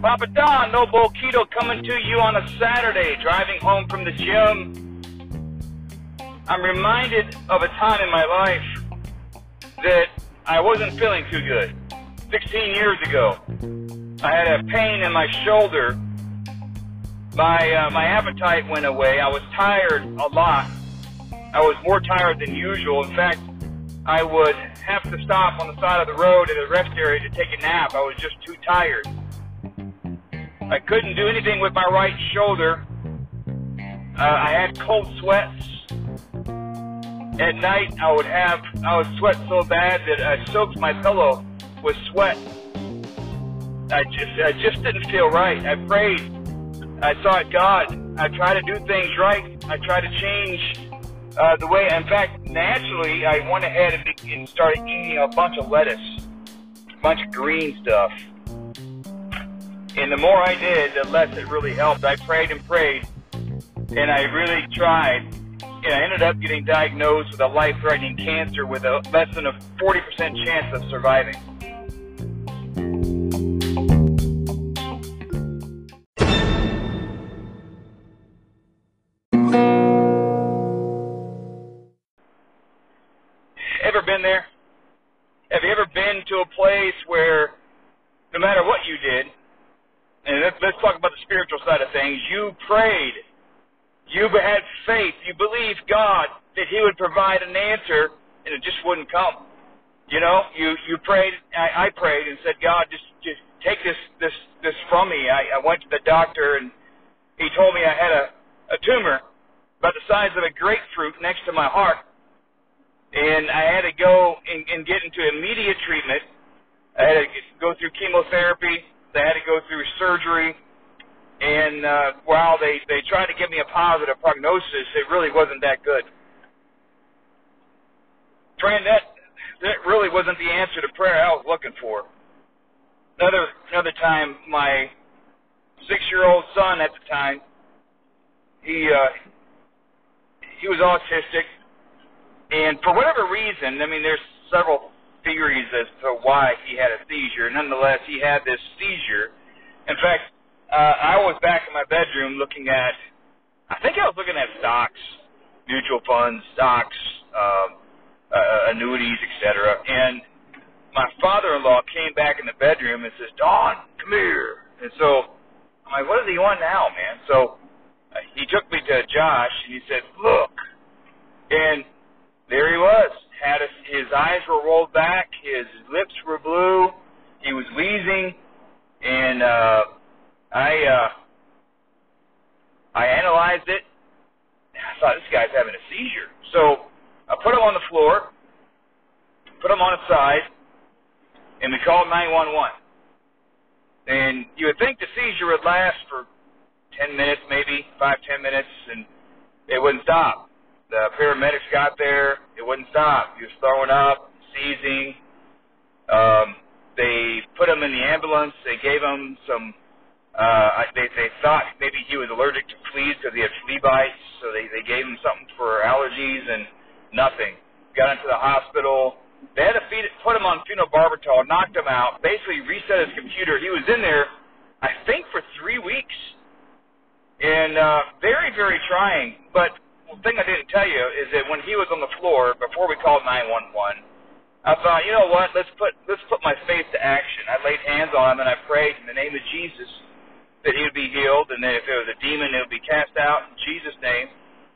Papa Don, No Bull Keto coming to you on a Saturday, driving home from the gym. I'm reminded of a time in my life that I wasn't feeling too good. 16 years ago, I had a pain in my shoulder. My uh, my appetite went away. I was tired a lot. I was more tired than usual. In fact, I would have to stop on the side of the road in a rest area to take a nap. I was just too tired. I couldn't do anything with my right shoulder. Uh, I had cold sweats. At night, I would have, I would sweat so bad that I soaked my pillow with sweat. I just, I just didn't feel right. I prayed. I sought God. I tried to do things right. I tried to change uh, the way. In fact, naturally, I went ahead and, started eating a bunch of lettuce, a bunch of green stuff. And the more I did, the less it really helped. I prayed and prayed, and I really tried. And I ended up getting diagnosed with a life-threatening cancer with a less than a 40% chance of surviving. Side of things. You prayed. You had faith. You believed God that He would provide an answer, and it just wouldn't come. You know, you you prayed. I, I prayed and said, God, just just take this this this from me. I, I went to the doctor, and he told me I had a a tumor about the size of a grapefruit next to my heart, and I had to go and, and get into immediate treatment. I had to go through chemotherapy they had to go through surgery, and uh, while they they tried to give me a positive prognosis, it really wasn't that good. Friend, that that really wasn't the answer to prayer I was looking for. Another another time, my six-year-old son at the time, he uh, he was autistic, and for whatever reason, I mean, there's several theories as to why he had a seizure. Nonetheless, he had this seizure. In fact, uh, I was back in my bedroom looking at, I think I was looking at stocks, mutual funds, stocks, um, uh, annuities, etc. And my father-in-law came back in the bedroom and says, "Don, come here." And so I'm like, "What does he want now, man?" So uh, he took me to Josh and he said, "Look," and there he was had a, his eyes were rolled back, his lips were blue, he was wheezing, and uh, I uh, I analyzed it. I thought this guy's having a seizure, so I put him on the floor, put him on his side, and we called 911. And you would think the seizure would last for 10 minutes, maybe five, ten minutes, and it wouldn't stop. The paramedics got there. It wouldn't stop. He was throwing up, seizing. Um, they put him in the ambulance. They gave him some. Uh, they they thought maybe he was allergic to fleas because he had flea bites, so they they gave him something for allergies and nothing. Got into the hospital. They had to feed it, put him on phenobarbital, knocked him out, basically reset his computer. He was in there, I think, for three weeks, and uh, very very trying. But the thing I didn't tell you is that when he was on the floor before we called 911, I thought, you know what? Let's put let's put my faith to action. I laid hands on him and I prayed in the name of Jesus that he would be healed, and that if there was a demon, it would be cast out in Jesus' name.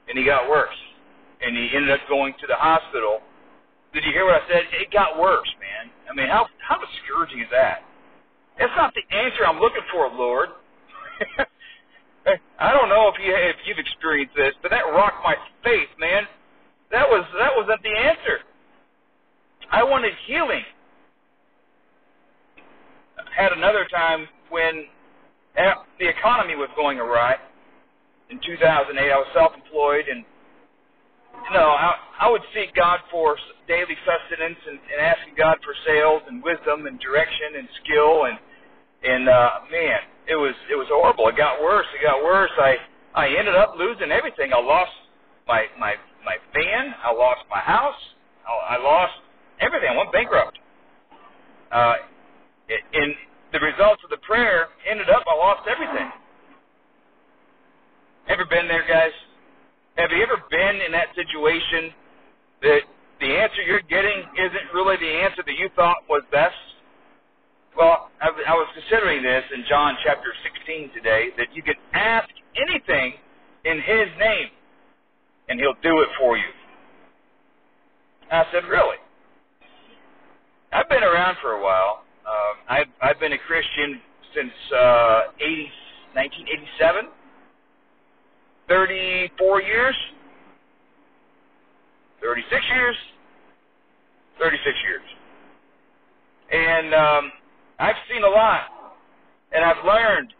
And he got worse, and he ended up going to the hospital. Did you hear what I said? It got worse, man. I mean, how how discouraging is that? That's not the answer I'm looking for, Lord. I don't know if you if you've experienced this, but that rocked my faith, man. That was that wasn't the answer. I wanted healing. I had another time when the economy was going awry. In 2008, I was self-employed, and you know, I, I would seek God for daily sustenance and, and asking God for sales and wisdom and direction and skill and and uh, man, it was it was horrible. It got worse. It got worse. I I ended up losing everything. I lost my my my van. I lost my house. I, I lost everything. I went bankrupt. Uh, and the results of the prayer ended up I lost everything. Ever been there, guys? Have you ever been in that situation that the answer you're getting isn't really the answer that you thought was best? Well, I, was considering this in John chapter 16 today that you can ask anything in His name, and He'll do it for you. I said, Really? I've been around for a while. Uh, I've, I've been a Christian since uh, 80, 1987. 34 years, 36 years, 36 years. And um, I've seen a lot, and I've learned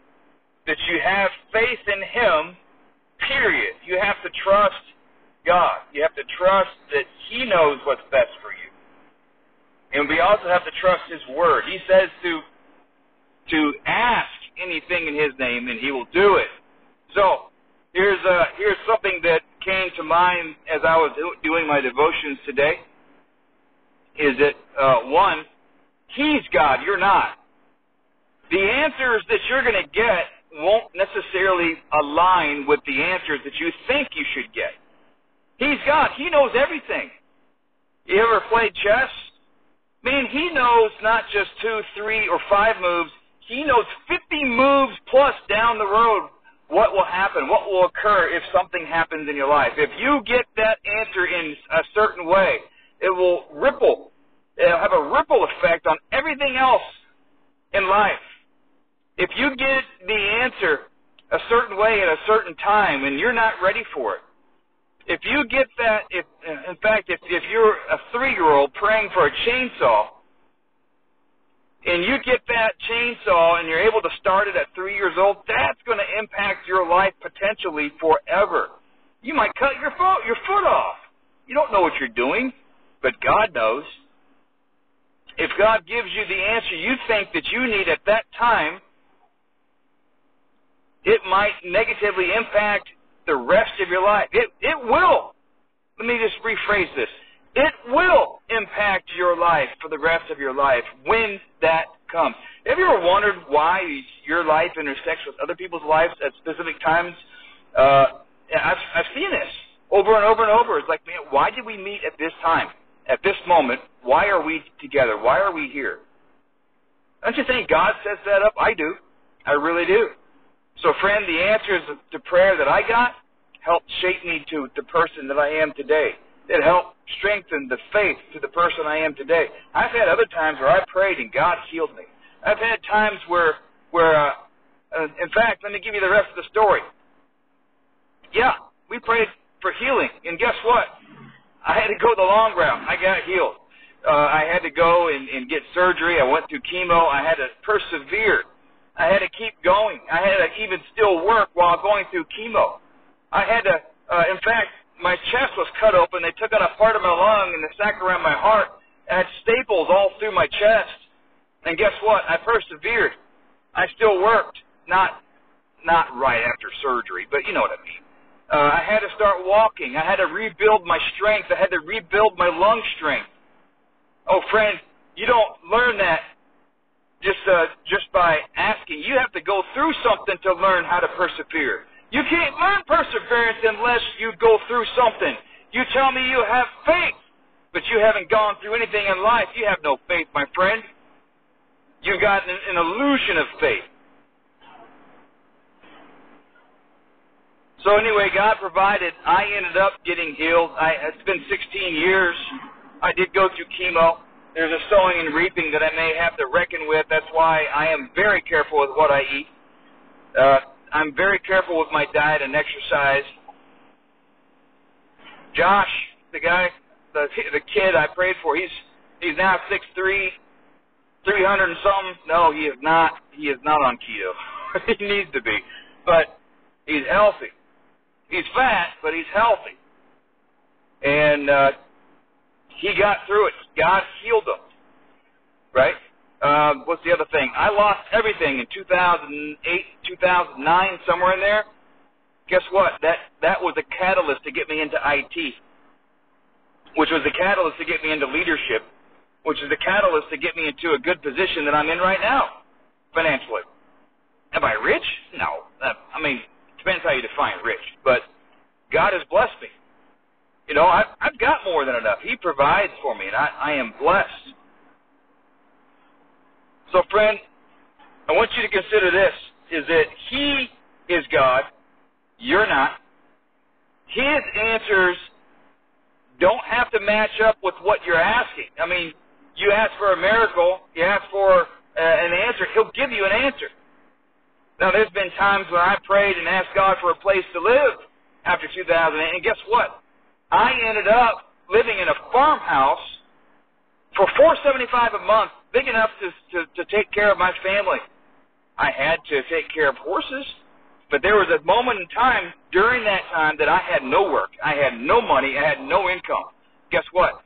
that you have faith in Him, period. You have to trust God. You have to trust that He knows what's best for you. And we also have to trust His Word. He says to to ask anything in His name, and He will do it. So Here's uh, here's something that came to mind as I was doing my devotions today. Is that uh, one? He's God. You're not. The answers that you're going to get won't necessarily align with the answers that you think you should get. He's God. He knows everything. You ever played chess? Man, he knows not just two, three, or five moves. He knows 50 moves plus down the road what will happen, what will occur if something happens in your life. If you get that answer in a certain way, it will ripple. It'll have a ripple effect on everything else in life. If you get the answer a certain way at a certain time and you're not ready for it, if you get that, if in fact, if if you're a three-year-old praying for a chainsaw and you get that chainsaw and you're able to start it at three years old, that's going to impact your life potentially forever. You might cut your foot your foot off. You don't know what you're doing, but God knows. If God gives you the answer you think that you need at that time, it might negatively impact the rest of your life. It it will. Let me just rephrase this. It will impact your life for the rest of your life when that comes. Have you ever wondered why your life intersects with other people's lives at specific times? Uh, I've, I've seen this over and over and over. It's like, man, why did we meet at this time, at this moment? Why are we together? Why are we here? Don't you think God sets that up? I do. I really do. So, friend, the answers to prayer that I got helped shape me to the person that I am today. It helped strengthen the faith to the person I am today. I've had other times where I prayed and God healed me. I've had times where, where, uh, uh, in fact, let me give you the rest of the story. Yeah, we prayed for healing, and guess what? I had to go the long route. I got healed. Uh, I had to go and, and get surgery. I went through chemo. I had to persevere. I had to keep going. I had to even still work while going through chemo. I had to, uh, in fact, my chest was cut open. They took out a part of my lung and the sac around my heart. I had staples all through my chest. And guess what? I persevered. I still worked. Not not right after surgery, but you know what I mean. Uh, I had to start walking. I had to rebuild my strength. I had to rebuild my lung strength. Oh, friend, you don't learn that just uh, just by asking. You have to go through something to learn how to persevere. You can't learn perseverance unless you go through something. You tell me you have faith, but you haven't gone through anything in life. You have no faith, my friend. You've got an, an illusion of faith. So anyway, God provided. I ended up getting healed. I, it's been 16 years. I did go through chemo. There's a sowing and reaping that I may have to reckon with. That's why I am very careful with what I eat. Uh, I'm very careful with my diet and exercise. Josh, the guy, the the kid I prayed for, he's he's now six three, three hundred and something. No, he is not. He is not on keto. he needs to be, but he's healthy. He's fat, but he's healthy. And uh, he got through it. God healed him. Right? Uh, what's the other thing? I lost everything in 2008, 2009, somewhere in there. Guess what? That that was a catalyst to get me into IT, which was a catalyst to get me into leadership, which is the catalyst to get me into a good position that I'm in right now, financially. Am I rich? No. I mean, depends how you define rich, but God has blessed me. You know, I've, I've got more than enough. He provides for me, and I, I am blessed. So, friend, I want you to consider this, is that He is God, you're not. His answers don't have to match up with what you're asking. I mean, you ask for a miracle, you ask for uh, an answer, He'll give you an answer. Now, there's been times when I prayed and asked God for a place to live after 2008, and guess what? I ended up living in a farmhouse for 475 a month, big enough to, to to take care of my family. I had to take care of horses, but there was a moment in time during that time that I had no work, I had no money, I had no income. Guess what?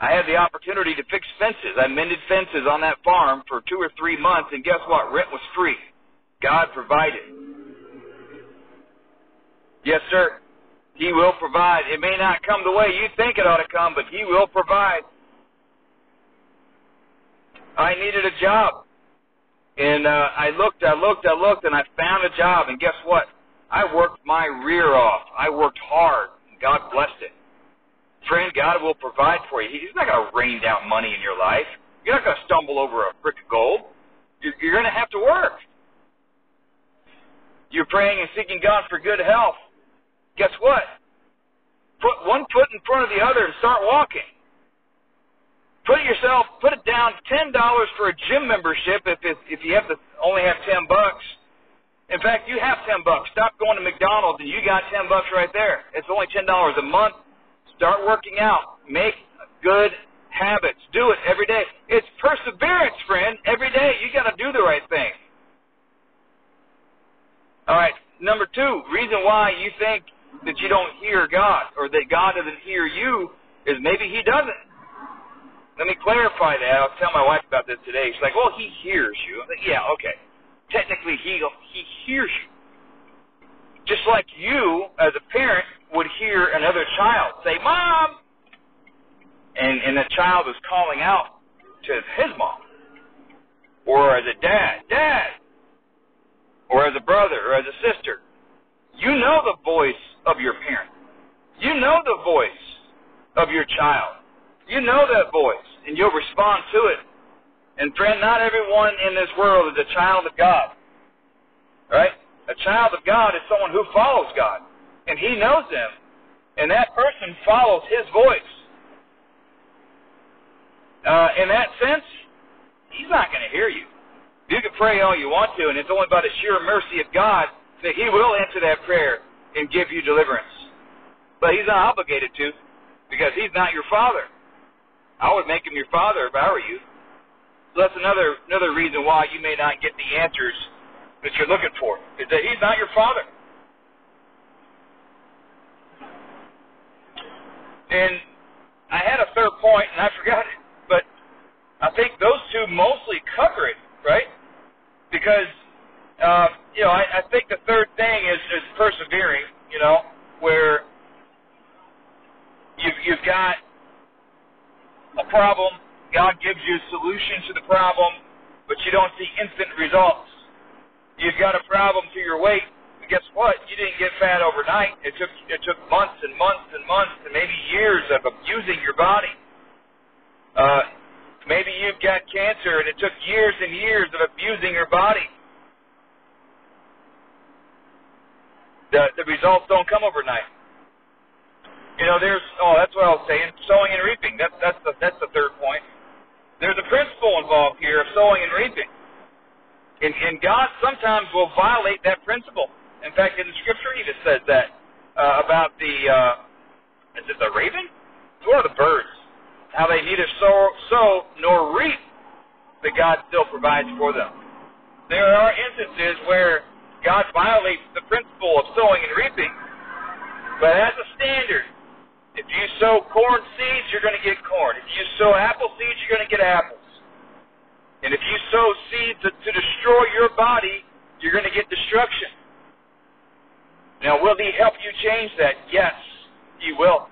I had the opportunity to fix fences. I mended fences on that farm for two or three months, and guess what? Rent was free. God provided. Yes, sir. He will provide. It may not come the way you think it ought to come, but He will provide. I needed a job. And uh, I looked, I looked, I looked, and I found a job. And guess what? I worked my rear off. I worked hard. God blessed it. Friend, God will provide for you. He's not going to rain down money in your life. You're not going to stumble over a brick of gold. You're going to have to work. You're praying and seeking God for good health guess what? Put one foot in front of the other and start walking. Put yourself, put it down ten dollars for a gym membership if if, if you have to only have ten bucks. In fact, you have ten bucks. Stop going to McDonald's and you got ten bucks right there. It's only ten dollars a month. Start working out. Make good habits. Do it every day. It's perseverance, friend. Every day you got to do the right thing. All right. Number two, reason why you think that you don't hear God or that God doesn't hear you is maybe He doesn't. Let me clarify that. I'll tell my wife about this today. She's like, "Well, He hears you." I'm like, "Yeah, okay. Technically, He He hears you, just like you as a parent would hear another child say, "Mom," and and the child is calling out to his mom, or as a dad, "Dad," or as a brother or as a sister. You know the voice of your parent. You know the voice of your child. You know that voice, and you'll respond to it. And friend, not everyone in this world is a child of God. Right? A child of God is someone who follows God, and He knows them, and that person follows His voice. Uh, in that sense, He's not going to hear you. You can pray all you want to, and it's only by the sheer mercy of God that He will answer that prayer and give you deliverance. But He's not obligated to because He's not your Father. I would make Him your Father if I were you. So that's another another reason why you may not get the answers that you're looking for is that He's not your Father. And I had a third point and I forgot it, but I think those two mostly cover it, right? Because uh, you know, I, I think the third thing is, is persevering. You know, where you've you've got a problem, God gives you a solution to the problem, but you don't see instant results. You've got a problem to your weight. But guess what? You didn't get fat overnight. It took it took months and months and months and maybe years of abusing your body. Uh, maybe you've got cancer and it took years and years of abusing your body. the the results don't come overnight. You know, there's oh, that's what I was saying, sowing and reaping. That's that's the that's the third point. There's a principle involved here of sowing and reaping, and and God sometimes will violate that principle. In fact, in the scripture, He just says that uh, about the uh, is it the raven? It's one of the birds. How they neither sow sow nor reap, but God still provides for them. There are instances where God violates the principle of sowing and reaping. But as a standard, if you sow corn seeds, you're going to get corn. If you sow apple seeds, you're going to get apples. And if you sow seeds to, to destroy your body, you're going to get destruction. Now, will He help you change that? Yes, He will.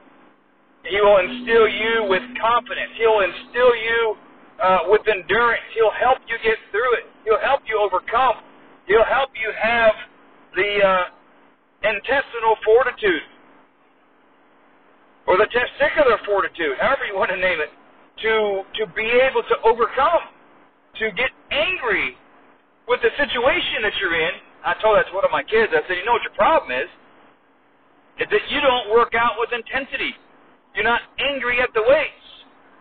He will instill you with confidence. He'll instill you uh, with endurance. He'll help you get through it. He'll help you overcome. He'll help you have the uh, intestinal fortitude or the testicular fortitude, however you want to name it, to to be able to overcome, to get angry with the situation that you're in. I told that to one of my kids. I said, you know what your problem is? Is that you don't work out with intensity. You're not angry at the weights.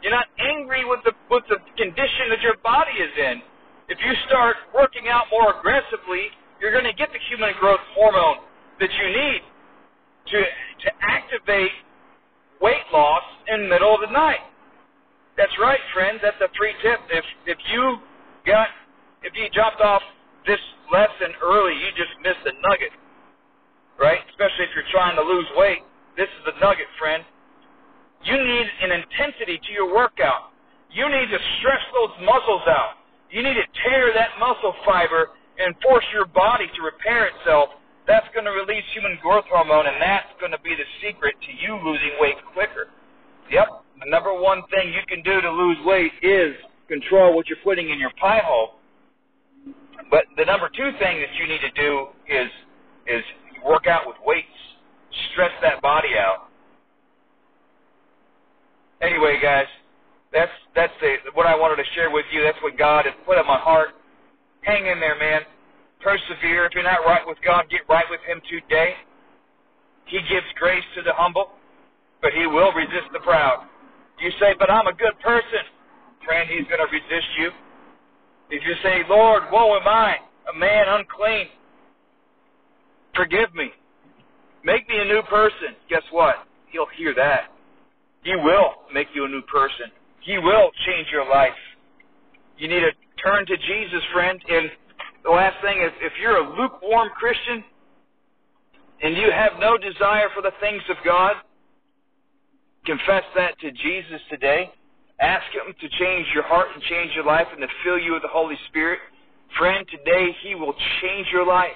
You're not angry with the with the condition that your body is in. If you start working out more aggressively, you're going to get the human growth hormone that you need to to activate weight loss in the middle of the night. That's right, friends. That's a free tip. If if you got if you dropped off this lesson early, you just missed a nugget. Right? Especially if you're trying to lose weight. This is the nugget, friend. You need an intensity to your workout. You need to stress those muscles out. You need to tear that muscle fiber and force your body to repair itself that's going to release human growth hormone, and that's going to be the secret to you losing weight number one thing you can do to lose weight is control what you're putting in your pie hole. But the number two thing that you need to do is is work out with weights, stress that body out. Anyway, guys, that's that's the what I wanted to share with you. That's what God has put in my heart. Hang in there, man persevere. If you're not right with God, get right with Him today. He gives grace to the humble, but He will resist the proud. You say, but I'm a good person. Friend, He's going to resist you. If you say, Lord, woe am I, a man unclean, forgive me. Make me a new person. Guess what? He'll hear that. He will make you a new person. He will change your life. You need to turn to Jesus, friend, and the last thing is if you're a lukewarm Christian and you have no desire for the things of God, confess that to Jesus today. Ask Him to change your heart and change your life and to fill you with the Holy Spirit. Friend, today He will change your life.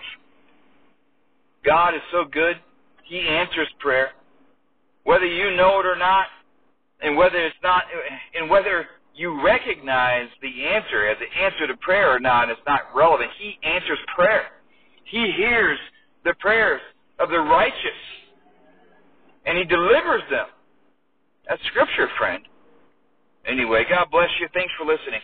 God is so good. He answers prayer. Whether you know it or not, and whether it's not, and whether you recognize the answer as the answer to prayer or not, it's not relevant. He answers prayer. He hears the prayers of the righteous, and He delivers them. That's Scripture, friend. Anyway, God bless you. Thanks for listening.